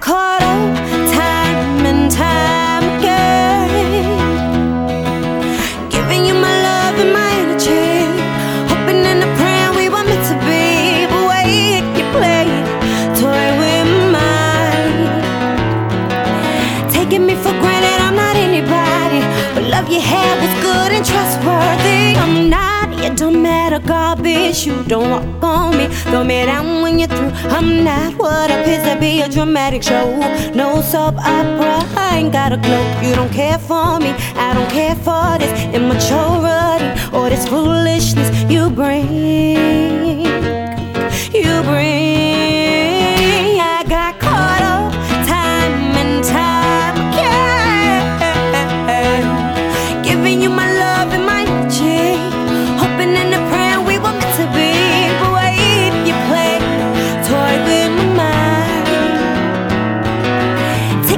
caught up time and time again. Giving you my love and my energy. Hoping and a prayer we were meant to be. But wait, you play, toy with mine. Taking me for granted, I'm not anybody. But love you had was good and trustworthy. You don't matter, garbage. You don't walk on me. Throw me down when you're through. I'm not what appears to be a dramatic show. No soap opera. I ain't got a cloak. You don't care for me. I don't care for this immaturity or this foolishness you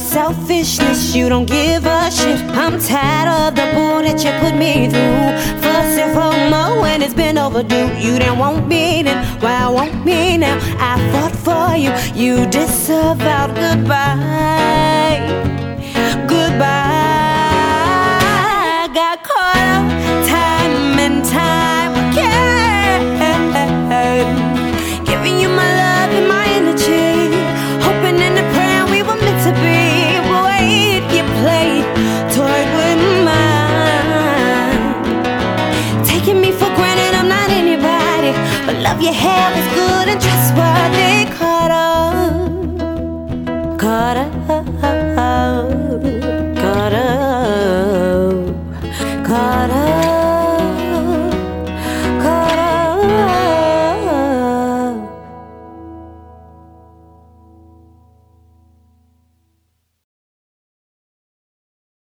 of selfishness. You don't give a shit. I'm tired of the bull that you put me through. Fussing for more when it's been overdue. You didn't want me then, why want me now? I fought for you. You disavowed goodbye. Love your hair was good and trustworthy.